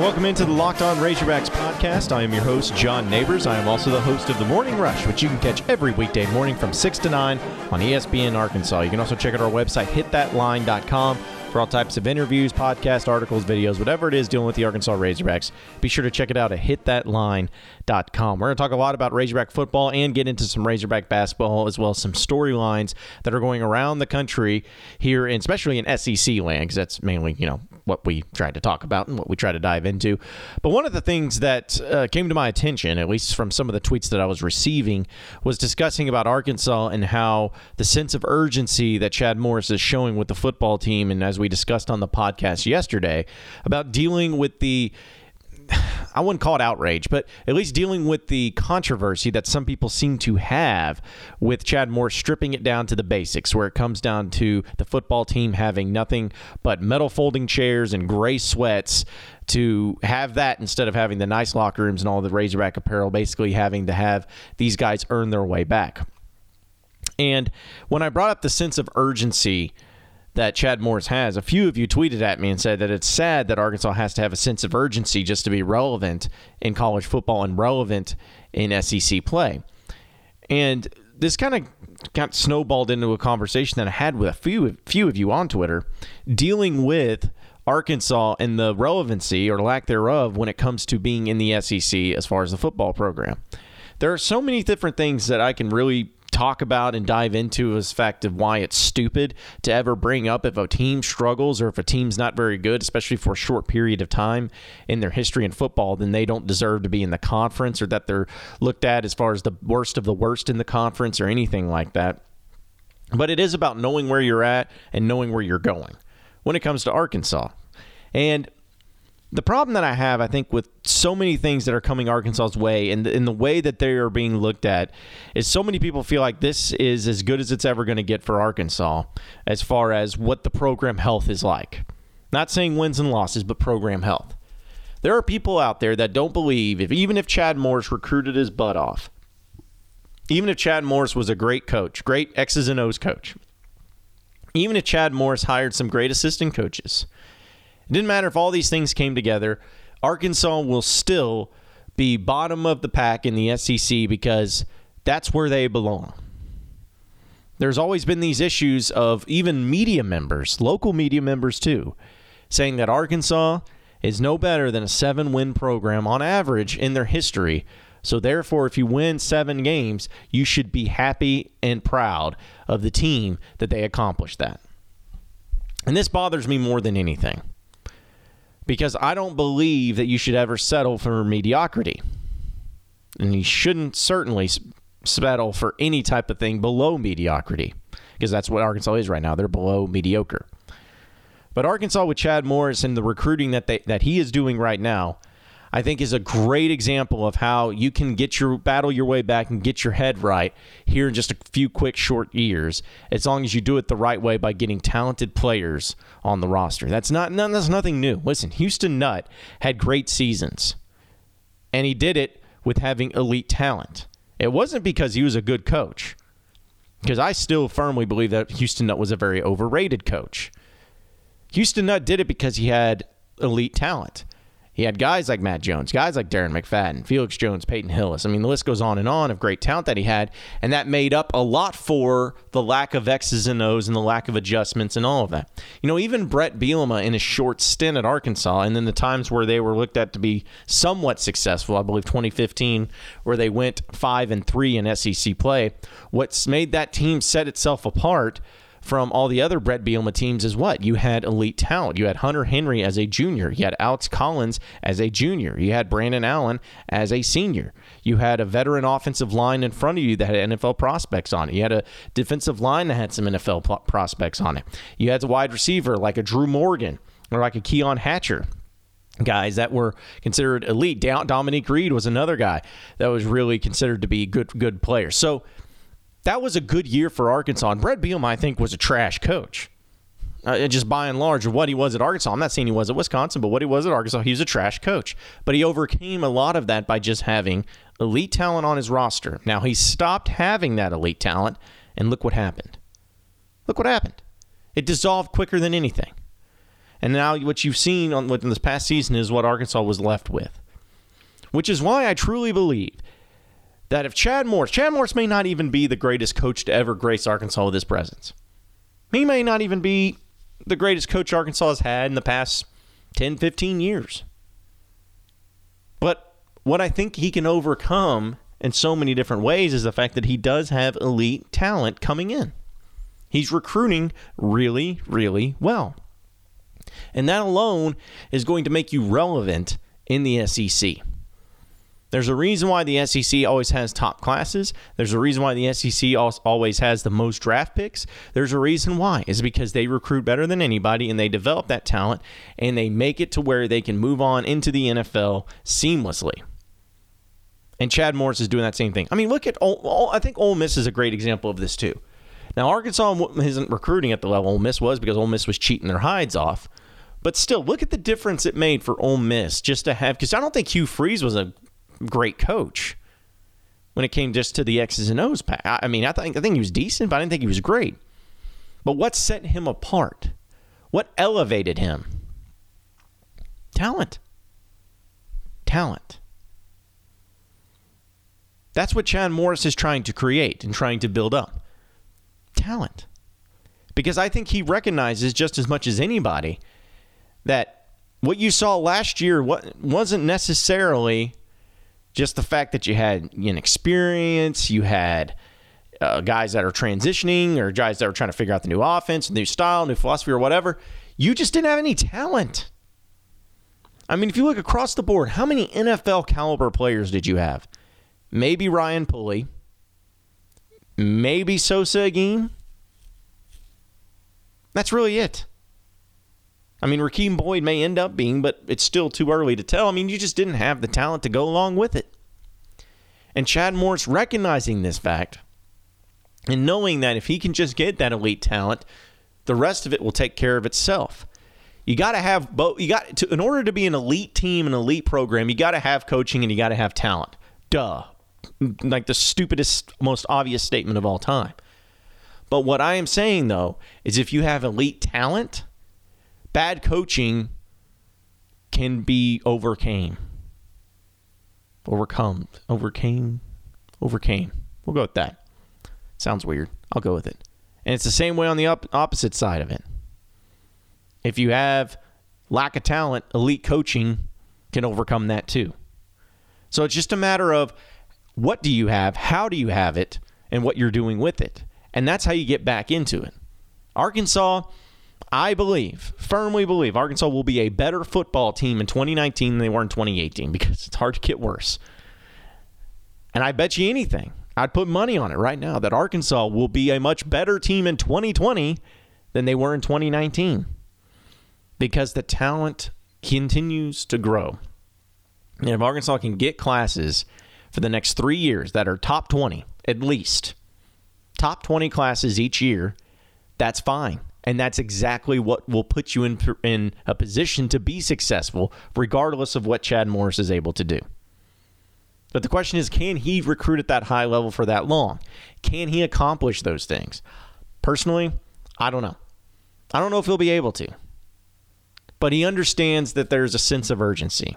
Welcome into the Locked On Razorbacks podcast. I am your host, John Neighbors. I am also the host of The Morning Rush, which you can catch every weekday morning from 6 to 9 on ESPN Arkansas. You can also check out our website, hitthatline.com, for all types of interviews, podcast articles, videos, whatever it is dealing with the Arkansas Razorbacks. Be sure to check it out at hitthatline.com. We're going to talk a lot about Razorback football and get into some Razorback basketball as well as some storylines that are going around the country here, and especially in SEC land, because that's mainly, you know, what we tried to talk about and what we try to dive into. But one of the things that uh, came to my attention, at least from some of the tweets that I was receiving, was discussing about Arkansas and how the sense of urgency that Chad Morris is showing with the football team, and as we discussed on the podcast yesterday, about dealing with the I wouldn't call it outrage, but at least dealing with the controversy that some people seem to have with Chad Morris stripping it down to the basics, where it comes down to the football team having nothing but metal folding chairs and gray sweats to have that instead of having the nice locker rooms and all the Razorback apparel, basically having to have these guys earn their way back. And when I brought up the sense of urgency, that Chad Morris has. A few of you tweeted at me and said that it's sad that Arkansas has to have a sense of urgency just to be relevant in college football and relevant in SEC play. And this kind of got snowballed into a conversation that I had with a few few of you on Twitter dealing with Arkansas and the relevancy or lack thereof when it comes to being in the SEC as far as the football program. There are so many different things that I can really talk about and dive into is fact of why it's stupid to ever bring up if a team struggles or if a team's not very good, especially for a short period of time in their history in football, then they don't deserve to be in the conference or that they're looked at as far as the worst of the worst in the conference or anything like that. But it is about knowing where you're at and knowing where you're going when it comes to Arkansas. And the problem that I have, I think, with so many things that are coming Arkansas's way and in the way that they are being looked at is so many people feel like this is as good as it's ever going to get for Arkansas as far as what the program health is like. Not saying wins and losses, but program health. There are people out there that don't believe if even if Chad Morris recruited his butt off, even if Chad Morris was a great coach, great X's and O's coach, even if Chad Morris hired some great assistant coaches, it didn't matter if all these things came together. Arkansas will still be bottom of the pack in the SEC because that's where they belong. There's always been these issues of even media members, local media members too, saying that Arkansas is no better than a seven win program on average in their history. So, therefore, if you win seven games, you should be happy and proud of the team that they accomplished that. And this bothers me more than anything because I don't believe that you should ever settle for mediocrity. And you shouldn't certainly settle for any type of thing below mediocrity because that's what Arkansas is right now. They're below mediocre. But Arkansas with Chad Morris and the recruiting that they that he is doing right now I think is a great example of how you can get your battle your way back and get your head right here in just a few quick short years as long as you do it the right way by getting talented players on the roster. That's not that's nothing new. Listen, Houston Nutt had great seasons. And he did it with having elite talent. It wasn't because he was a good coach. Because I still firmly believe that Houston Nutt was a very overrated coach. Houston Nutt did it because he had elite talent. He had guys like Matt Jones, guys like Darren McFadden, Felix Jones, Peyton Hillis. I mean, the list goes on and on of great talent that he had, and that made up a lot for the lack of X's and O's and the lack of adjustments and all of that. You know, even Brett Bielema in a short stint at Arkansas, and then the times where they were looked at to be somewhat successful, I believe 2015, where they went five and three in SEC play. What's made that team set itself apart from all the other Brett Bielema teams is what? You had elite talent. You had Hunter Henry as a junior. You had Alex Collins as a junior. You had Brandon Allen as a senior. You had a veteran offensive line in front of you that had NFL prospects on it. You had a defensive line that had some NFL prospects on it. You had a wide receiver like a Drew Morgan or like a Keon Hatcher guys that were considered elite. Dominique Reed was another guy that was really considered to be good good player. So that was a good year for Arkansas. And Brett Bielema, I think, was a trash coach. Uh, just by and large, what he was at Arkansas. I'm not saying he was at Wisconsin, but what he was at Arkansas, he was a trash coach. But he overcame a lot of that by just having elite talent on his roster. Now he stopped having that elite talent, and look what happened. Look what happened. It dissolved quicker than anything. And now what you've seen on within this past season is what Arkansas was left with. Which is why I truly believe that if Chad Morris, Chad Morris may not even be the greatest coach to ever grace Arkansas with his presence. He may not even be the greatest coach Arkansas has had in the past 10, 15 years. But what I think he can overcome in so many different ways is the fact that he does have elite talent coming in. He's recruiting really, really well. And that alone is going to make you relevant in the SEC. There's a reason why the SEC always has top classes. There's a reason why the SEC always has the most draft picks. There's a reason why. Is because they recruit better than anybody and they develop that talent and they make it to where they can move on into the NFL seamlessly. And Chad Morris is doing that same thing. I mean, look at I think Ole Miss is a great example of this too. Now Arkansas isn't recruiting at the level Ole Miss was because Ole Miss was cheating their hides off. But still, look at the difference it made for Ole Miss just to have because I don't think Hugh Freeze was a great coach when it came just to the X's and O's. I mean, I think I think he was decent, but I didn't think he was great. But what set him apart? What elevated him? Talent. Talent. That's what Chad Morris is trying to create and trying to build up. Talent. Because I think he recognizes just as much as anybody that what you saw last year wasn't necessarily just the fact that you had an experience, you had uh, guys that are transitioning or guys that are trying to figure out the new offense, new style, new philosophy, or whatever. You just didn't have any talent. I mean, if you look across the board, how many NFL caliber players did you have? Maybe Ryan Pulley, maybe Sosa Agim. That's really it. I mean, Rakeem Boyd may end up being, but it's still too early to tell. I mean, you just didn't have the talent to go along with it. And Chad Morris recognizing this fact and knowing that if he can just get that elite talent, the rest of it will take care of itself. You got to have both. You got to, in order to be an elite team, an elite program, you got to have coaching and you got to have talent. Duh. Like the stupidest, most obvious statement of all time. But what I am saying though is if you have elite talent, bad coaching can be overcame. Overcome. Overcame. Overcame. We'll go with that. Sounds weird. I'll go with it. And it's the same way on the op- opposite side of it. If you have lack of talent, elite coaching can overcome that too. So it's just a matter of what do you have, how do you have it, and what you're doing with it. And that's how you get back into it. Arkansas I believe, firmly believe, Arkansas will be a better football team in 2019 than they were in 2018 because it's hard to get worse. And I bet you anything, I'd put money on it right now that Arkansas will be a much better team in 2020 than they were in 2019 because the talent continues to grow. And if Arkansas can get classes for the next three years that are top 20, at least, top 20 classes each year, that's fine. And that's exactly what will put you in, in a position to be successful, regardless of what Chad Morris is able to do. But the question is can he recruit at that high level for that long? Can he accomplish those things? Personally, I don't know. I don't know if he'll be able to. But he understands that there's a sense of urgency.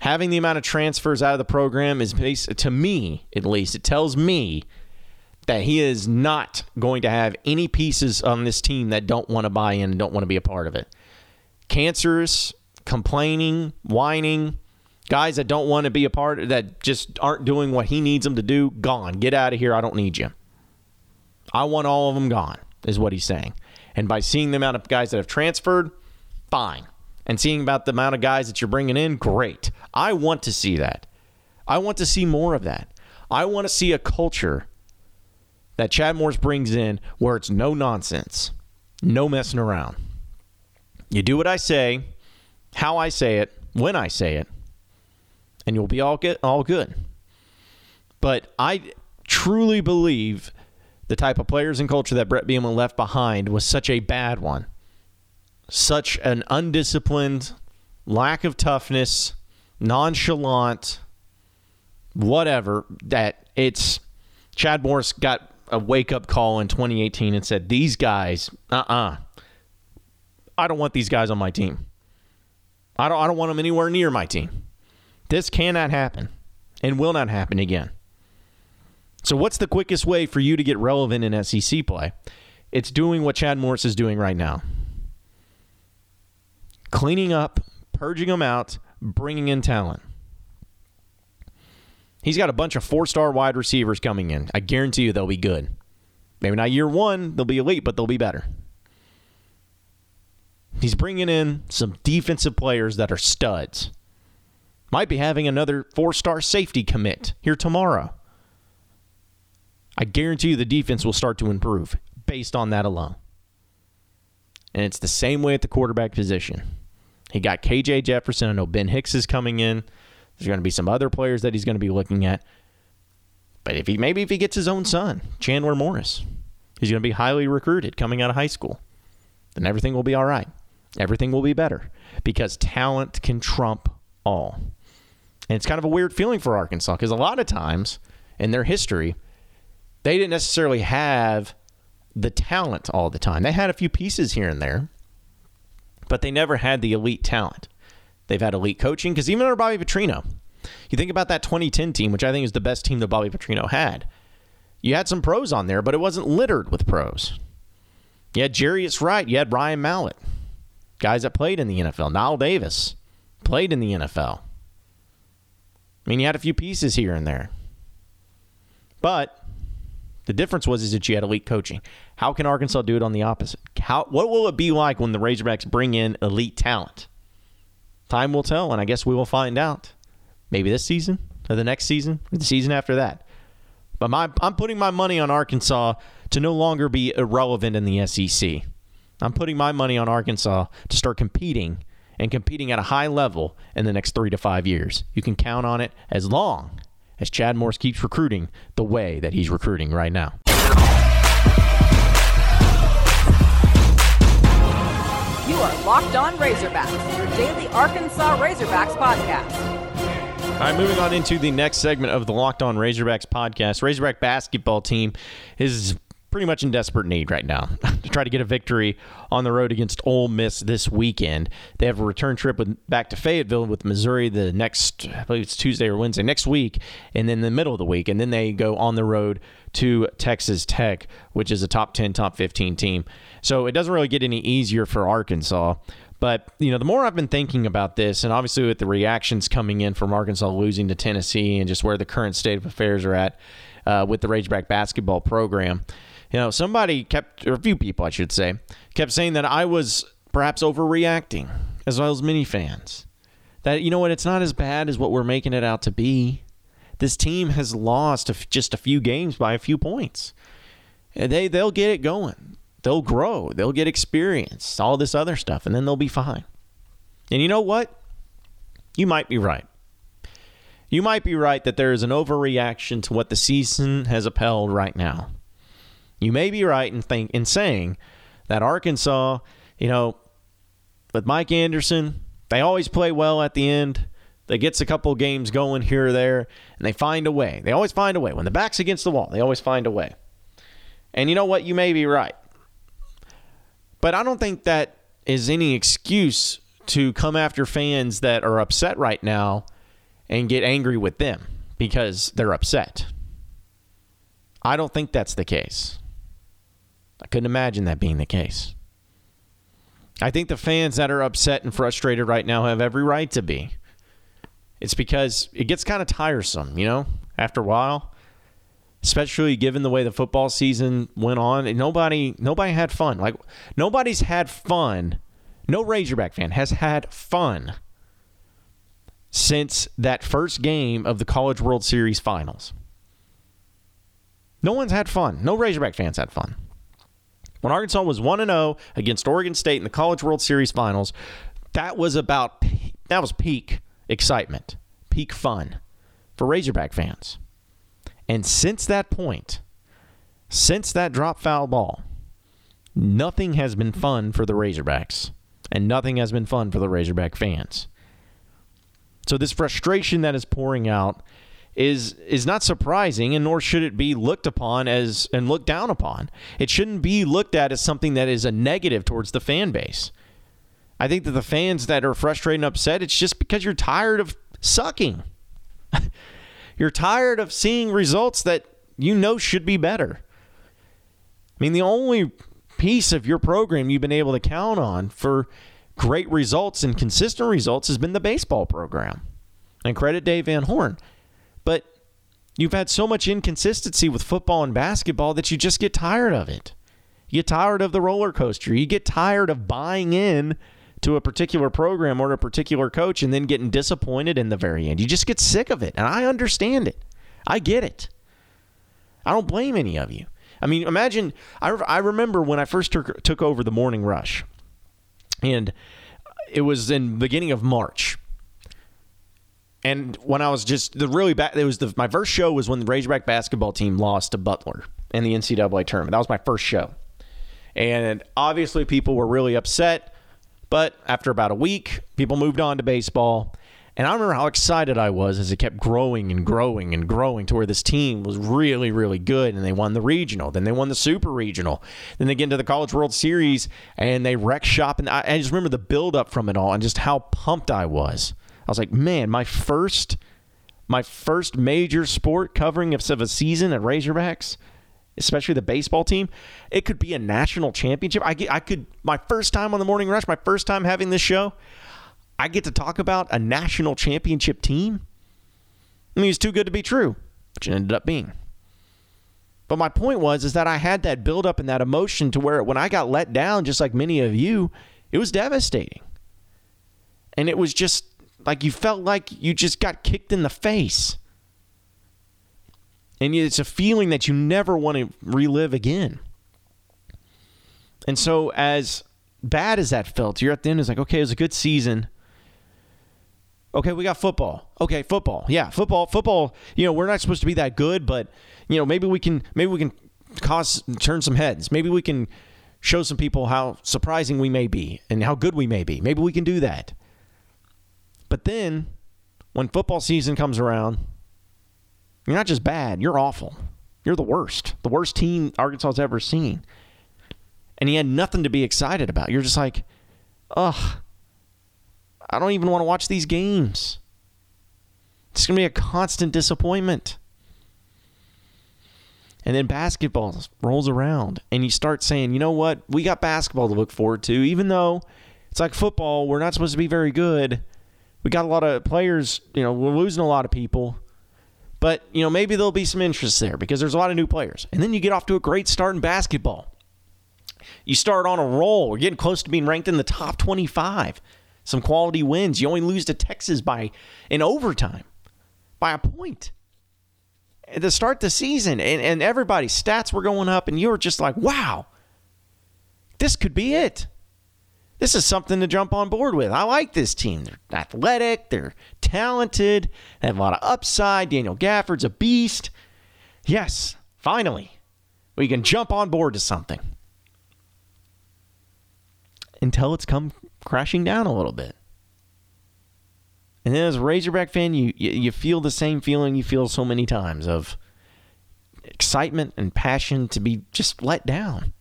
Having the amount of transfers out of the program is, to me at least, it tells me that he is not going to have any pieces on this team that don't want to buy in and don't want to be a part of it. Cancerous, complaining, whining, guys that don't want to be a part that just aren't doing what he needs them to do, gone. Get out of here. I don't need you. I want all of them gone, is what he's saying. And by seeing the amount of guys that have transferred, fine. And seeing about the amount of guys that you're bringing in, great. I want to see that. I want to see more of that. I want to see a culture that Chad Morris brings in where it's no nonsense, no messing around. You do what I say, how I say it, when I say it, and you'll be all get all good. But I truly believe the type of players and culture that Brett Bielema left behind was such a bad one. Such an undisciplined, lack of toughness, nonchalant, whatever, that it's Chad Morris got a wake up call in 2018 and said, These guys, uh uh-uh. uh I don't want these guys on my team. I don't I don't want them anywhere near my team. This cannot happen and will not happen again. So what's the quickest way for you to get relevant in SEC play? It's doing what Chad Morris is doing right now. Cleaning up, purging them out, bringing in talent. He's got a bunch of four-star wide receivers coming in. I guarantee you they'll be good. Maybe not year 1, they'll be elite, but they'll be better. He's bringing in some defensive players that are studs. Might be having another four star safety commit here tomorrow. I guarantee you the defense will start to improve based on that alone. And it's the same way at the quarterback position. He got KJ Jefferson. I know Ben Hicks is coming in. There's going to be some other players that he's going to be looking at. But if he maybe if he gets his own son, Chandler Morris, he's going to be highly recruited coming out of high school. Then everything will be all right everything will be better because talent can trump all. And it's kind of a weird feeling for Arkansas because a lot of times in their history, they didn't necessarily have the talent all the time. They had a few pieces here and there, but they never had the elite talent. They've had elite coaching because even under Bobby Petrino, you think about that 2010 team, which I think is the best team that Bobby Petrino had. You had some pros on there, but it wasn't littered with pros. You had Jarius Wright, you had Ryan Mallett guys that played in the NFL. Knile Davis played in the NFL. I mean, you had a few pieces here and there. But the difference was is that you had elite coaching. How can Arkansas do it on the opposite? How what will it be like when the Razorbacks bring in elite talent? Time will tell, and I guess we will find out. Maybe this season, or the next season, or the season after that. But my, I'm putting my money on Arkansas to no longer be irrelevant in the SEC. I'm putting my money on Arkansas to start competing and competing at a high level in the next three to five years. You can count on it as long as Chad Morris keeps recruiting the way that he's recruiting right now. Locked On Razorbacks, your daily Arkansas Razorbacks podcast. All right, moving on into the next segment of the Locked On Razorbacks podcast. Razorback basketball team is pretty much in desperate need right now to try to get a victory on the road against Ole Miss this weekend. They have a return trip with, back to Fayetteville with Missouri the next, I believe it's Tuesday or Wednesday next week, and then the middle of the week, and then they go on the road to Texas Tech, which is a top 10, top 15 team. So it doesn't really get any easier for Arkansas. But, you know, the more I've been thinking about this, and obviously with the reactions coming in from Arkansas losing to Tennessee and just where the current state of affairs are at uh, with the Razorback basketball program, you know, somebody kept, or a few people, I should say, kept saying that I was perhaps overreacting, as well as many fans. That, you know what, it's not as bad as what we're making it out to be. This team has lost just a few games by a few points. They, they'll get it going. They'll grow. They'll get experience, all this other stuff, and then they'll be fine. And you know what? You might be right. You might be right that there is an overreaction to what the season has upheld right now you may be right in think in saying that Arkansas, you know, with Mike Anderson, they always play well at the end. They gets a couple games going here or there, and they find a way. They always find a way. When the back's against the wall, they always find a way. And you know what? You may be right. But I don't think that is any excuse to come after fans that are upset right now and get angry with them because they're upset. I don't think that's the case. I couldn't imagine that being the case. I think the fans that are upset and frustrated right now have every right to be. It's because it gets kind of tiresome, you know, after a while. Especially given the way the football season went on, and nobody nobody had fun. Like nobody's had fun. No Razorback fan has had fun since that first game of the College World Series finals. No one's had fun. No Razorback fans had fun. When Arkansas was 1 0 against Oregon State in the College World Series finals, that was about that was peak excitement, peak fun for Razorback fans. And since that point, since that drop foul ball, nothing has been fun for the Razorbacks, and nothing has been fun for the Razorback fans. So this frustration that is pouring out is is not surprising and nor should it be looked upon as and looked down upon. It shouldn't be looked at as something that is a negative towards the fan base. I think that the fans that are frustrated and upset, it's just because you're tired of sucking. you're tired of seeing results that you know should be better. I mean, the only piece of your program you've been able to count on for great results and consistent results has been the baseball program. And credit Dave Van Horn. But you've had so much inconsistency with football and basketball that you just get tired of it. You get tired of the roller coaster. You get tired of buying in to a particular program or a particular coach and then getting disappointed in the very end. You just get sick of it. And I understand it. I get it. I don't blame any of you. I mean, imagine, I, I remember when I first took, took over the morning rush, and it was in beginning of March. And when I was just the really bad, it was the my first show was when the Razorback basketball team lost to Butler in the NCAA tournament. That was my first show, and obviously people were really upset. But after about a week, people moved on to baseball, and I remember how excited I was as it kept growing and growing and growing to where this team was really, really good. And they won the regional. Then they won the super regional. Then they get into the College World Series and they wreck shop. And I, I just remember the buildup from it all and just how pumped I was. I was like, man, my first, my first major sport covering of, a season at Razorbacks, especially the baseball team, it could be a national championship. I get, I could, my first time on the Morning Rush, my first time having this show, I get to talk about a national championship team. I mean, it's too good to be true, which it ended up being. But my point was is that I had that buildup and that emotion to where when I got let down, just like many of you, it was devastating. And it was just like you felt like you just got kicked in the face. And it's a feeling that you never want to relive again. And so, as bad as that felt, you're at the end, it's like, okay, it was a good season. Okay, we got football. Okay, football. Yeah, football. Football. You know, we're not supposed to be that good, but you know, maybe we can. Maybe we can cause turn some heads. Maybe we can show some people how surprising we may be and how good we may be. Maybe we can do that. But then, when football season comes around, you're not just bad. You're awful. You're the worst. The worst team Arkansas has ever seen. And he had nothing to be excited about. You're just like, ugh. I don't even want to watch these games. It's going to be a constant disappointment. And then basketball rolls around, and you start saying, you know what? We got basketball to look forward to, even though it's like football. We're not supposed to be very good. We got a lot of players, you know, we're losing a lot of people. But, you know, maybe there'll be some interest there because there's a lot of new players. And then you get off to a great start in basketball. You start on a roll. We're getting close to being ranked in the top 25 some quality wins. You only lose to Texas by in overtime by a point At the start the season. And, and everybody's stats were going up, and you were just like, wow, this could be it. This is something to jump on board with. I like this team. They're athletic, they're talented, they have a lot of upside. Daniel Gafford's a beast. Yes, finally, we can jump on board to something. Until it's come crashing down a little bit. And then as a Razorback fan, you, you, you feel the same feeling you feel so many times of excitement and passion to be just let down.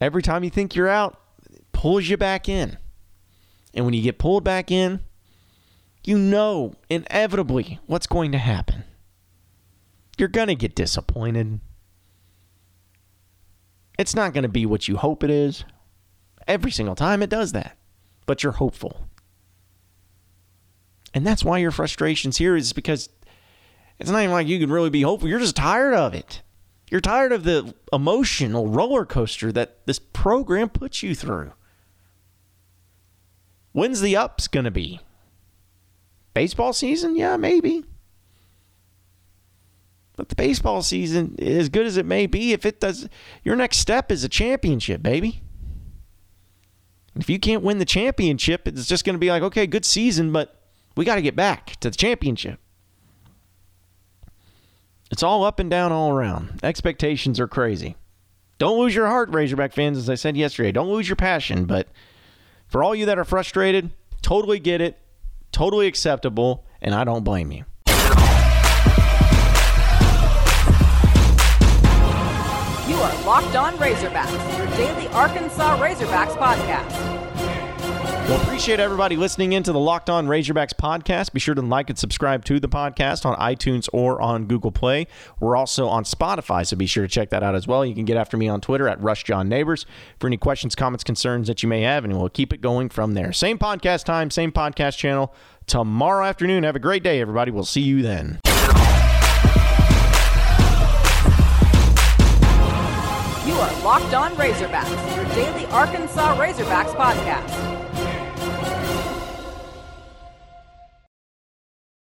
Every time you think you're out, it pulls you back in. And when you get pulled back in, you know inevitably what's going to happen. You're going to get disappointed. It's not going to be what you hope it is, Every single time it does that. But you're hopeful. And that's why your frustration's here is because it's not even like you can really be hopeful. You're just tired of it. You're tired of the emotional roller coaster that this program puts you through. When's the ups going to be? Baseball season? Yeah, maybe. But the baseball season, as good as it may be, if it does, your next step is a championship, baby. If you can't win the championship, it's just going to be like, okay, good season, but we got to get back to the championship. It's all up and down all around. Expectations are crazy. Don't lose your heart, Razorback fans, as I said yesterday. Don't lose your passion. But for all you that are frustrated, totally get it, totally acceptable, and I don't blame you. You are Locked On Razorbacks, your daily Arkansas Razorbacks podcast. Well, appreciate everybody listening into the Locked On Razorbacks podcast. Be sure to like and subscribe to the podcast on iTunes or on Google Play. We're also on Spotify, so be sure to check that out as well. You can get after me on Twitter at RushJohnNeighbors for any questions, comments, concerns that you may have, and we'll keep it going from there. Same podcast time, same podcast channel tomorrow afternoon. Have a great day, everybody. We'll see you then. You are Locked On Razorbacks, your daily Arkansas Razorbacks podcast